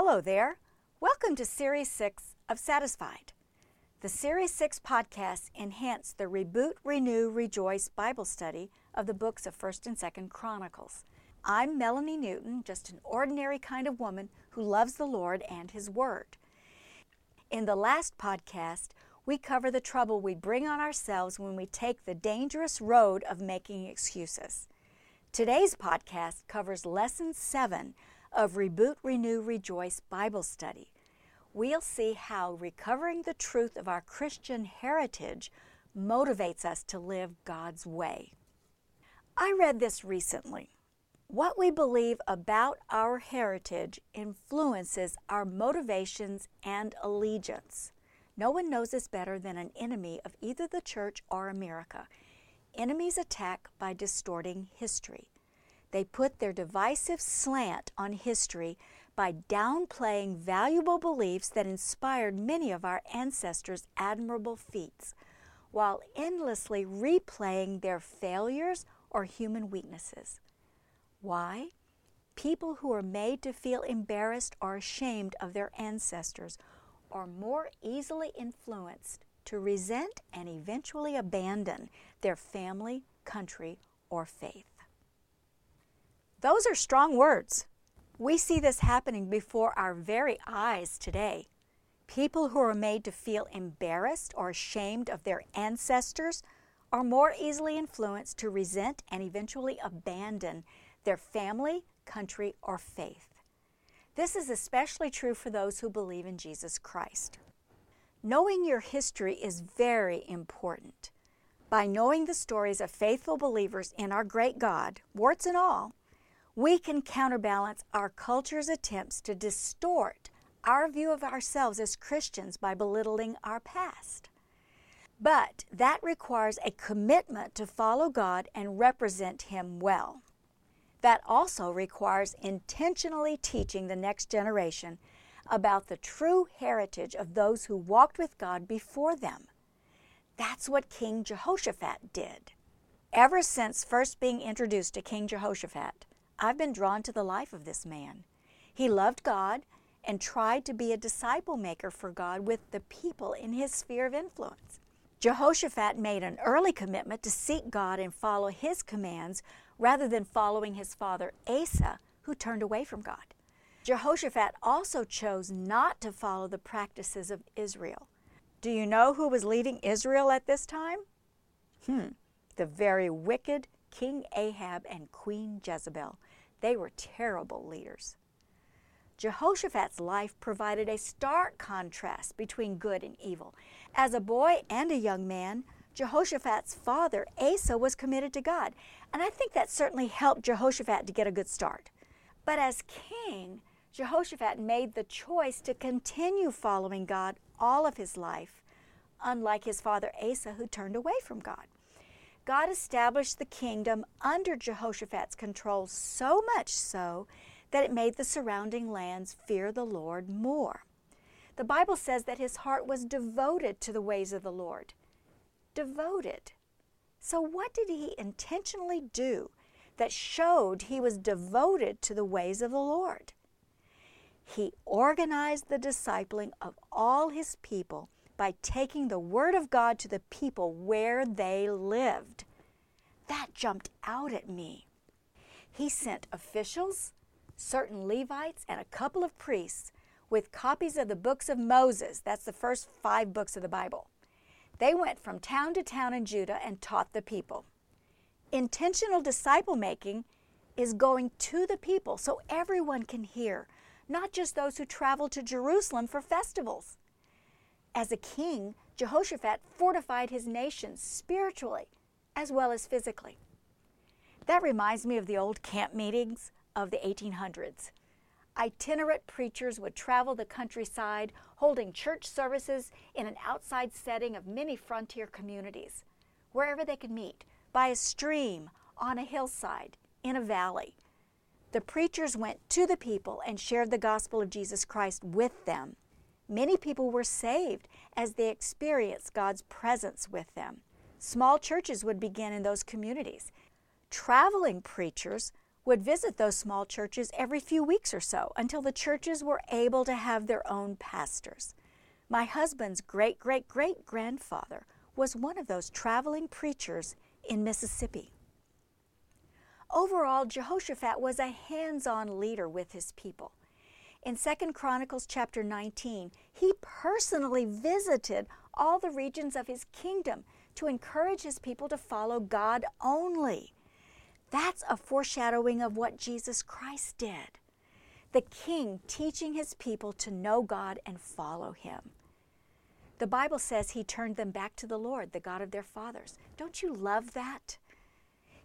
Hello there. Welcome to Series 6 of Satisfied. The Series 6 podcasts enhance the Reboot, Renew, Rejoice Bible study of the books of 1st and 2nd Chronicles. I'm Melanie Newton, just an ordinary kind of woman who loves the Lord and His Word. In the last podcast, we cover the trouble we bring on ourselves when we take the dangerous road of making excuses. Today's podcast covers Lesson 7 of Reboot, Renew, Rejoice Bible Study. We'll see how recovering the truth of our Christian heritage motivates us to live God's way. I read this recently. What we believe about our heritage influences our motivations and allegiance. No one knows this better than an enemy of either the church or America. Enemies attack by distorting history. They put their divisive slant on history by downplaying valuable beliefs that inspired many of our ancestors' admirable feats, while endlessly replaying their failures or human weaknesses. Why? People who are made to feel embarrassed or ashamed of their ancestors are more easily influenced to resent and eventually abandon their family, country, or faith. Those are strong words. We see this happening before our very eyes today. People who are made to feel embarrassed or ashamed of their ancestors are more easily influenced to resent and eventually abandon their family, country, or faith. This is especially true for those who believe in Jesus Christ. Knowing your history is very important. By knowing the stories of faithful believers in our great God, warts and all, we can counterbalance our culture's attempts to distort our view of ourselves as Christians by belittling our past. But that requires a commitment to follow God and represent Him well. That also requires intentionally teaching the next generation about the true heritage of those who walked with God before them. That's what King Jehoshaphat did. Ever since first being introduced to King Jehoshaphat, I've been drawn to the life of this man. He loved God and tried to be a disciple maker for God with the people in his sphere of influence. Jehoshaphat made an early commitment to seek God and follow his commands rather than following his father Asa, who turned away from God. Jehoshaphat also chose not to follow the practices of Israel. Do you know who was leading Israel at this time? Hmm, the very wicked King Ahab and Queen Jezebel. They were terrible leaders. Jehoshaphat's life provided a stark contrast between good and evil. As a boy and a young man, Jehoshaphat's father, Asa, was committed to God, and I think that certainly helped Jehoshaphat to get a good start. But as king, Jehoshaphat made the choice to continue following God all of his life, unlike his father Asa, who turned away from God. God established the kingdom under Jehoshaphat's control so much so that it made the surrounding lands fear the Lord more. The Bible says that his heart was devoted to the ways of the Lord. Devoted. So, what did he intentionally do that showed he was devoted to the ways of the Lord? He organized the discipling of all his people by taking the Word of God to the people where they lived. That jumped out at me. He sent officials, certain Levites, and a couple of priests with copies of the books of Moses. That's the first five books of the Bible. They went from town to town in Judah and taught the people. Intentional disciple making is going to the people so everyone can hear, not just those who travel to Jerusalem for festivals. As a king, Jehoshaphat fortified his nation spiritually as well as physically. That reminds me of the old camp meetings of the 1800s. Itinerant preachers would travel the countryside holding church services in an outside setting of many frontier communities, wherever they could meet, by a stream, on a hillside, in a valley. The preachers went to the people and shared the gospel of Jesus Christ with them. Many people were saved as they experienced God's presence with them. Small churches would begin in those communities. Traveling preachers would visit those small churches every few weeks or so until the churches were able to have their own pastors. My husband's great great great grandfather was one of those traveling preachers in Mississippi. Overall, Jehoshaphat was a hands-on leader with his people. In 2nd Chronicles chapter 19, he personally visited all the regions of his kingdom to encourage his people to follow God only. That's a foreshadowing of what Jesus Christ did. The king teaching his people to know God and follow him. The Bible says he turned them back to the Lord, the God of their fathers. Don't you love that?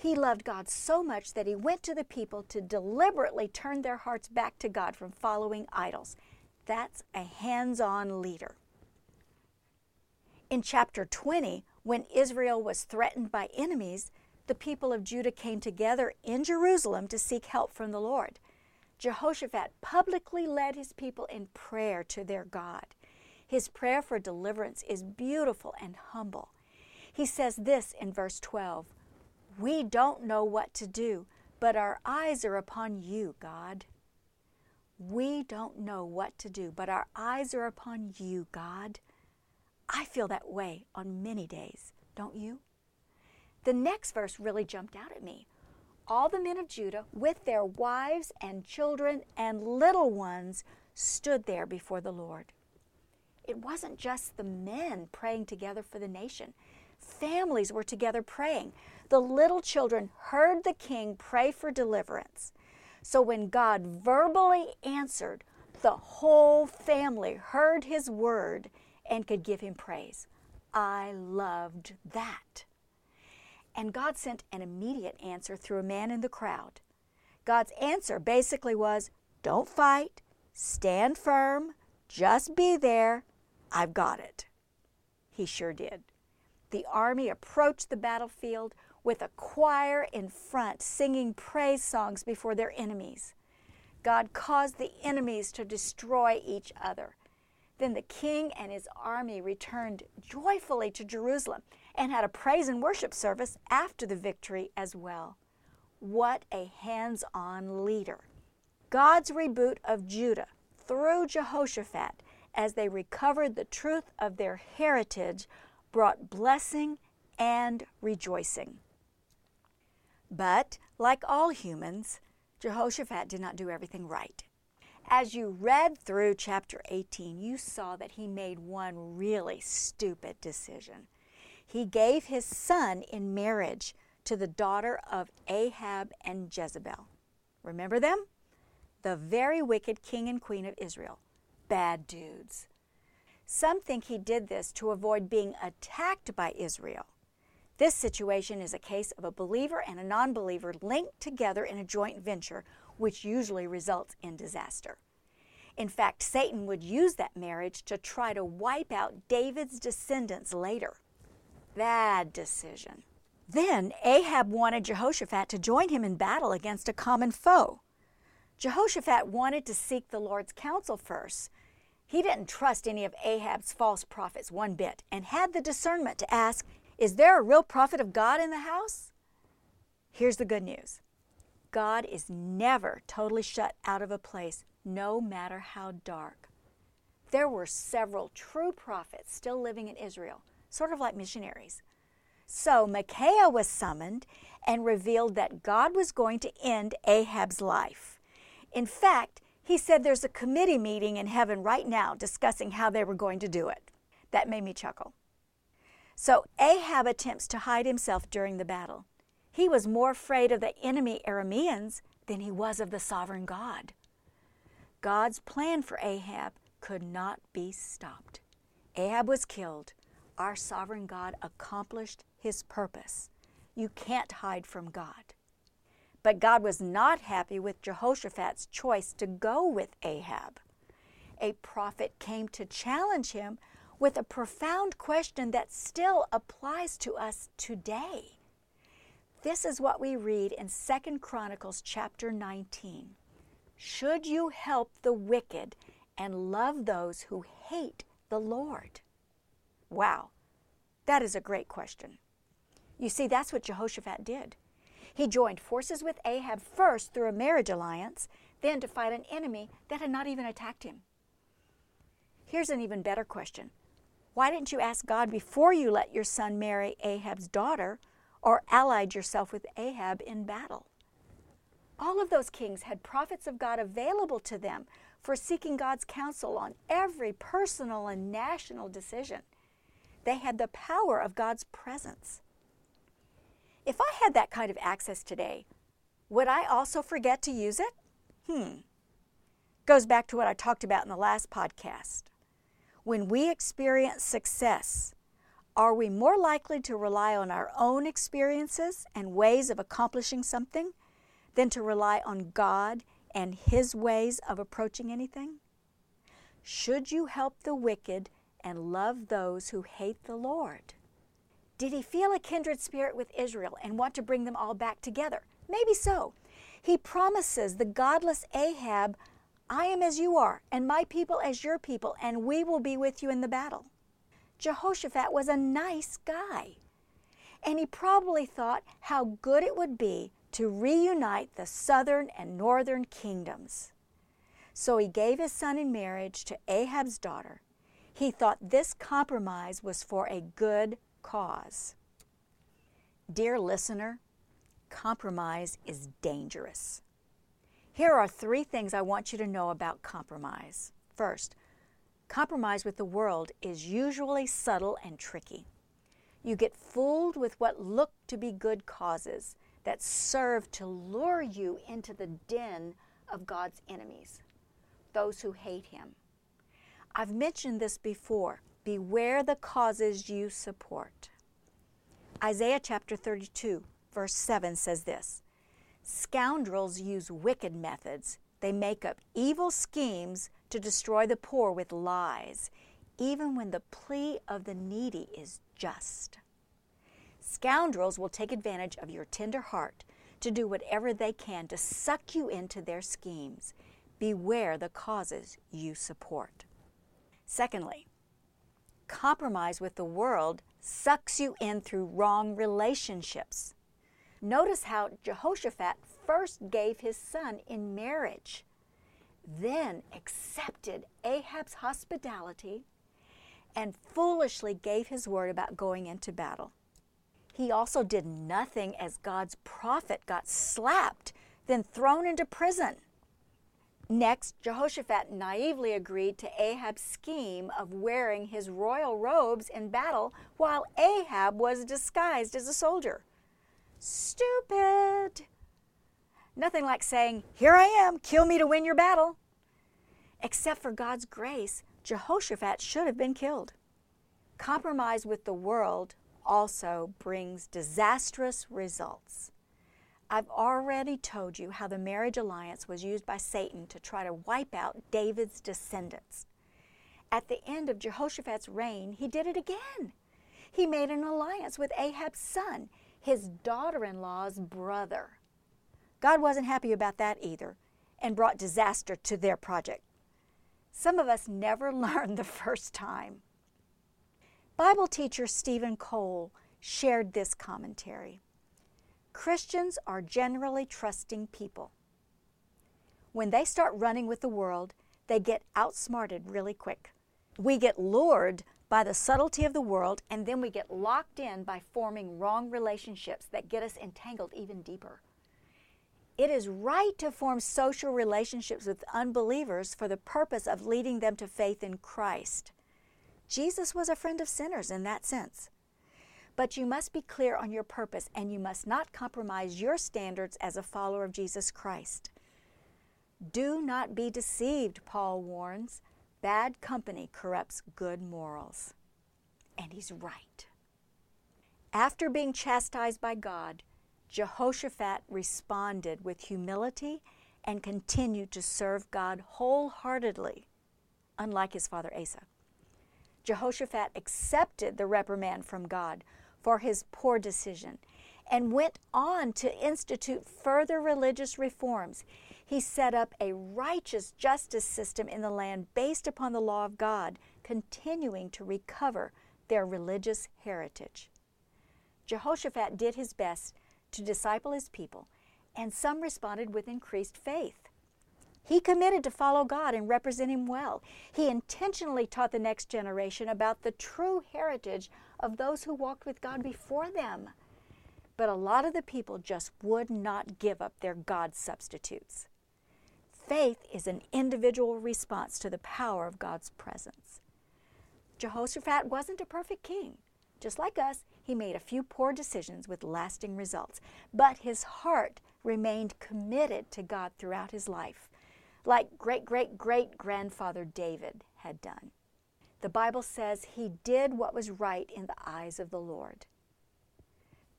He loved God so much that he went to the people to deliberately turn their hearts back to God from following idols. That's a hands on leader. In chapter 20, when Israel was threatened by enemies, the people of Judah came together in Jerusalem to seek help from the Lord. Jehoshaphat publicly led his people in prayer to their God. His prayer for deliverance is beautiful and humble. He says this in verse 12 we don't know what to do, but our eyes are upon you, God. We don't know what to do, but our eyes are upon you, God. I feel that way on many days, don't you? The next verse really jumped out at me. All the men of Judah, with their wives and children and little ones, stood there before the Lord. It wasn't just the men praying together for the nation, families were together praying the little children heard the king pray for deliverance. So when God verbally answered, the whole family heard his word and could give him praise. I loved that. And God sent an immediate answer through a man in the crowd. God's answer basically was don't fight, stand firm, just be there. I've got it. He sure did. The army approached the battlefield with a choir in front singing praise songs before their enemies. God caused the enemies to destroy each other. Then the king and his army returned joyfully to Jerusalem and had a praise and worship service after the victory as well. What a hands on leader! God's reboot of Judah through Jehoshaphat as they recovered the truth of their heritage brought blessing and rejoicing. But, like all humans, Jehoshaphat did not do everything right. As you read through chapter 18, you saw that he made one really stupid decision. He gave his son in marriage to the daughter of Ahab and Jezebel. Remember them? The very wicked king and queen of Israel. Bad dudes. Some think he did this to avoid being attacked by Israel. This situation is a case of a believer and a non believer linked together in a joint venture, which usually results in disaster. In fact, Satan would use that marriage to try to wipe out David's descendants later. Bad decision. Then Ahab wanted Jehoshaphat to join him in battle against a common foe. Jehoshaphat wanted to seek the Lord's counsel first. He didn't trust any of Ahab's false prophets one bit and had the discernment to ask is there a real prophet of God in the house? Here's the good news God is never totally shut out of a place, no matter how dark. There were several true prophets still living in Israel, sort of like missionaries. So Micaiah was summoned and revealed that God was going to end Ahab's life. In fact, he said there's a committee meeting in heaven right now discussing how they were going to do it. That made me chuckle. So Ahab attempts to hide himself during the battle. He was more afraid of the enemy Arameans than he was of the sovereign God. God's plan for Ahab could not be stopped. Ahab was killed. Our sovereign God accomplished his purpose. You can't hide from God. But God was not happy with Jehoshaphat's choice to go with Ahab. A prophet came to challenge him with a profound question that still applies to us today. This is what we read in 2 Chronicles chapter 19. Should you help the wicked and love those who hate the Lord? Wow, that is a great question. You see, that's what Jehoshaphat did. He joined forces with Ahab first through a marriage alliance, then to fight an enemy that had not even attacked him. Here's an even better question Why didn't you ask God before you let your son marry Ahab's daughter or allied yourself with Ahab in battle? All of those kings had prophets of God available to them for seeking God's counsel on every personal and national decision. They had the power of God's presence. If I had that kind of access today, would I also forget to use it? Hmm. Goes back to what I talked about in the last podcast. When we experience success, are we more likely to rely on our own experiences and ways of accomplishing something than to rely on God and His ways of approaching anything? Should you help the wicked and love those who hate the Lord? Did he feel a kindred spirit with Israel and want to bring them all back together? Maybe so. He promises the godless Ahab, I am as you are, and my people as your people, and we will be with you in the battle. Jehoshaphat was a nice guy. And he probably thought how good it would be to reunite the southern and northern kingdoms. So he gave his son in marriage to Ahab's daughter. He thought this compromise was for a good cause. Dear listener, compromise is dangerous. Here are three things I want you to know about compromise. First, compromise with the world is usually subtle and tricky. You get fooled with what look to be good causes that serve to lure you into the den of God's enemies, those who hate Him. I've mentioned this before. Beware the causes you support. Isaiah chapter 32, verse 7 says this Scoundrels use wicked methods. They make up evil schemes to destroy the poor with lies, even when the plea of the needy is just. Scoundrels will take advantage of your tender heart to do whatever they can to suck you into their schemes. Beware the causes you support. Secondly, compromise with the world sucks you in through wrong relationships. Notice how Jehoshaphat first gave his son in marriage, then accepted Ahab's hospitality, and foolishly gave his word about going into battle. He also did nothing as God's prophet got slapped, then thrown into prison. Next, Jehoshaphat naively agreed to Ahab's scheme of wearing his royal robes in battle while Ahab was disguised as a soldier. Stupid! Nothing like saying, Here I am, kill me to win your battle. Except for God's grace, Jehoshaphat should have been killed. Compromise with the world also brings disastrous results. I've already told you how the marriage alliance was used by Satan to try to wipe out David's descendants. At the end of Jehoshaphat's reign, he did it again. He made an alliance with Ahab's son, his daughter in law's brother. God wasn't happy about that either and brought disaster to their project. Some of us never learn the first time. Bible teacher Steven Cole shared this commentary. Christians are generally trusting people. When they start running with the world, they get outsmarted really quick. We get lured by the subtlety of the world, and then we get locked in by forming wrong relationships that get us entangled even deeper. It is right to form social relationships with unbelievers for the purpose of leading them to faith in Christ. Jesus was a friend of sinners in that sense. But you must be clear on your purpose and you must not compromise your standards as a follower of Jesus Christ. Do not be deceived, Paul warns. Bad company corrupts good morals. And he's right. After being chastised by God, Jehoshaphat responded with humility and continued to serve God wholeheartedly, unlike his father Asa. Jehoshaphat accepted the reprimand from God, for his poor decision and went on to institute further religious reforms. He set up a righteous justice system in the land based upon the law of God, continuing to recover their religious heritage. Jehoshaphat did his best to disciple his people, and some responded with increased faith. He committed to follow God and represent Him well. He intentionally taught the next generation about the true heritage of those who walked with God before them. But a lot of the people just would not give up their God substitutes. Faith is an individual response to the power of God's presence. Jehoshaphat wasn't a perfect king. Just like us, he made a few poor decisions with lasting results, but his heart remained committed to God throughout his life, like great great great grandfather David had done. The Bible says he did what was right in the eyes of the Lord.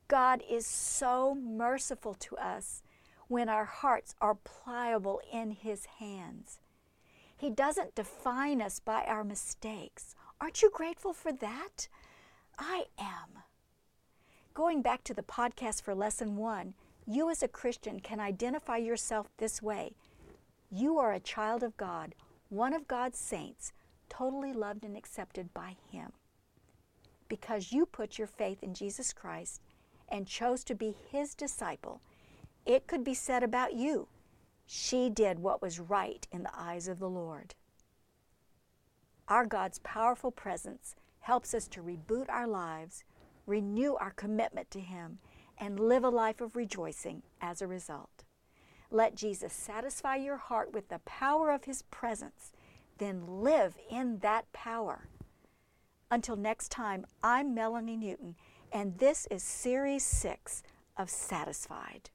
God is so merciful to us when our hearts are pliable in His hands. He doesn't define us by our mistakes. Aren't you grateful for that? I am. Going back to the podcast for lesson one, you as a Christian can identify yourself this way You are a child of God, one of God's saints, totally loved and accepted by Him. Because you put your faith in Jesus Christ and chose to be his disciple, it could be said about you, she did what was right in the eyes of the Lord. Our God's powerful presence helps us to reboot our lives, renew our commitment to Him, and live a life of rejoicing as a result. Let Jesus satisfy your heart with the power of His presence, then live in that power. Until next time, I'm Melanie Newton and this is Series 6 of Satisfied.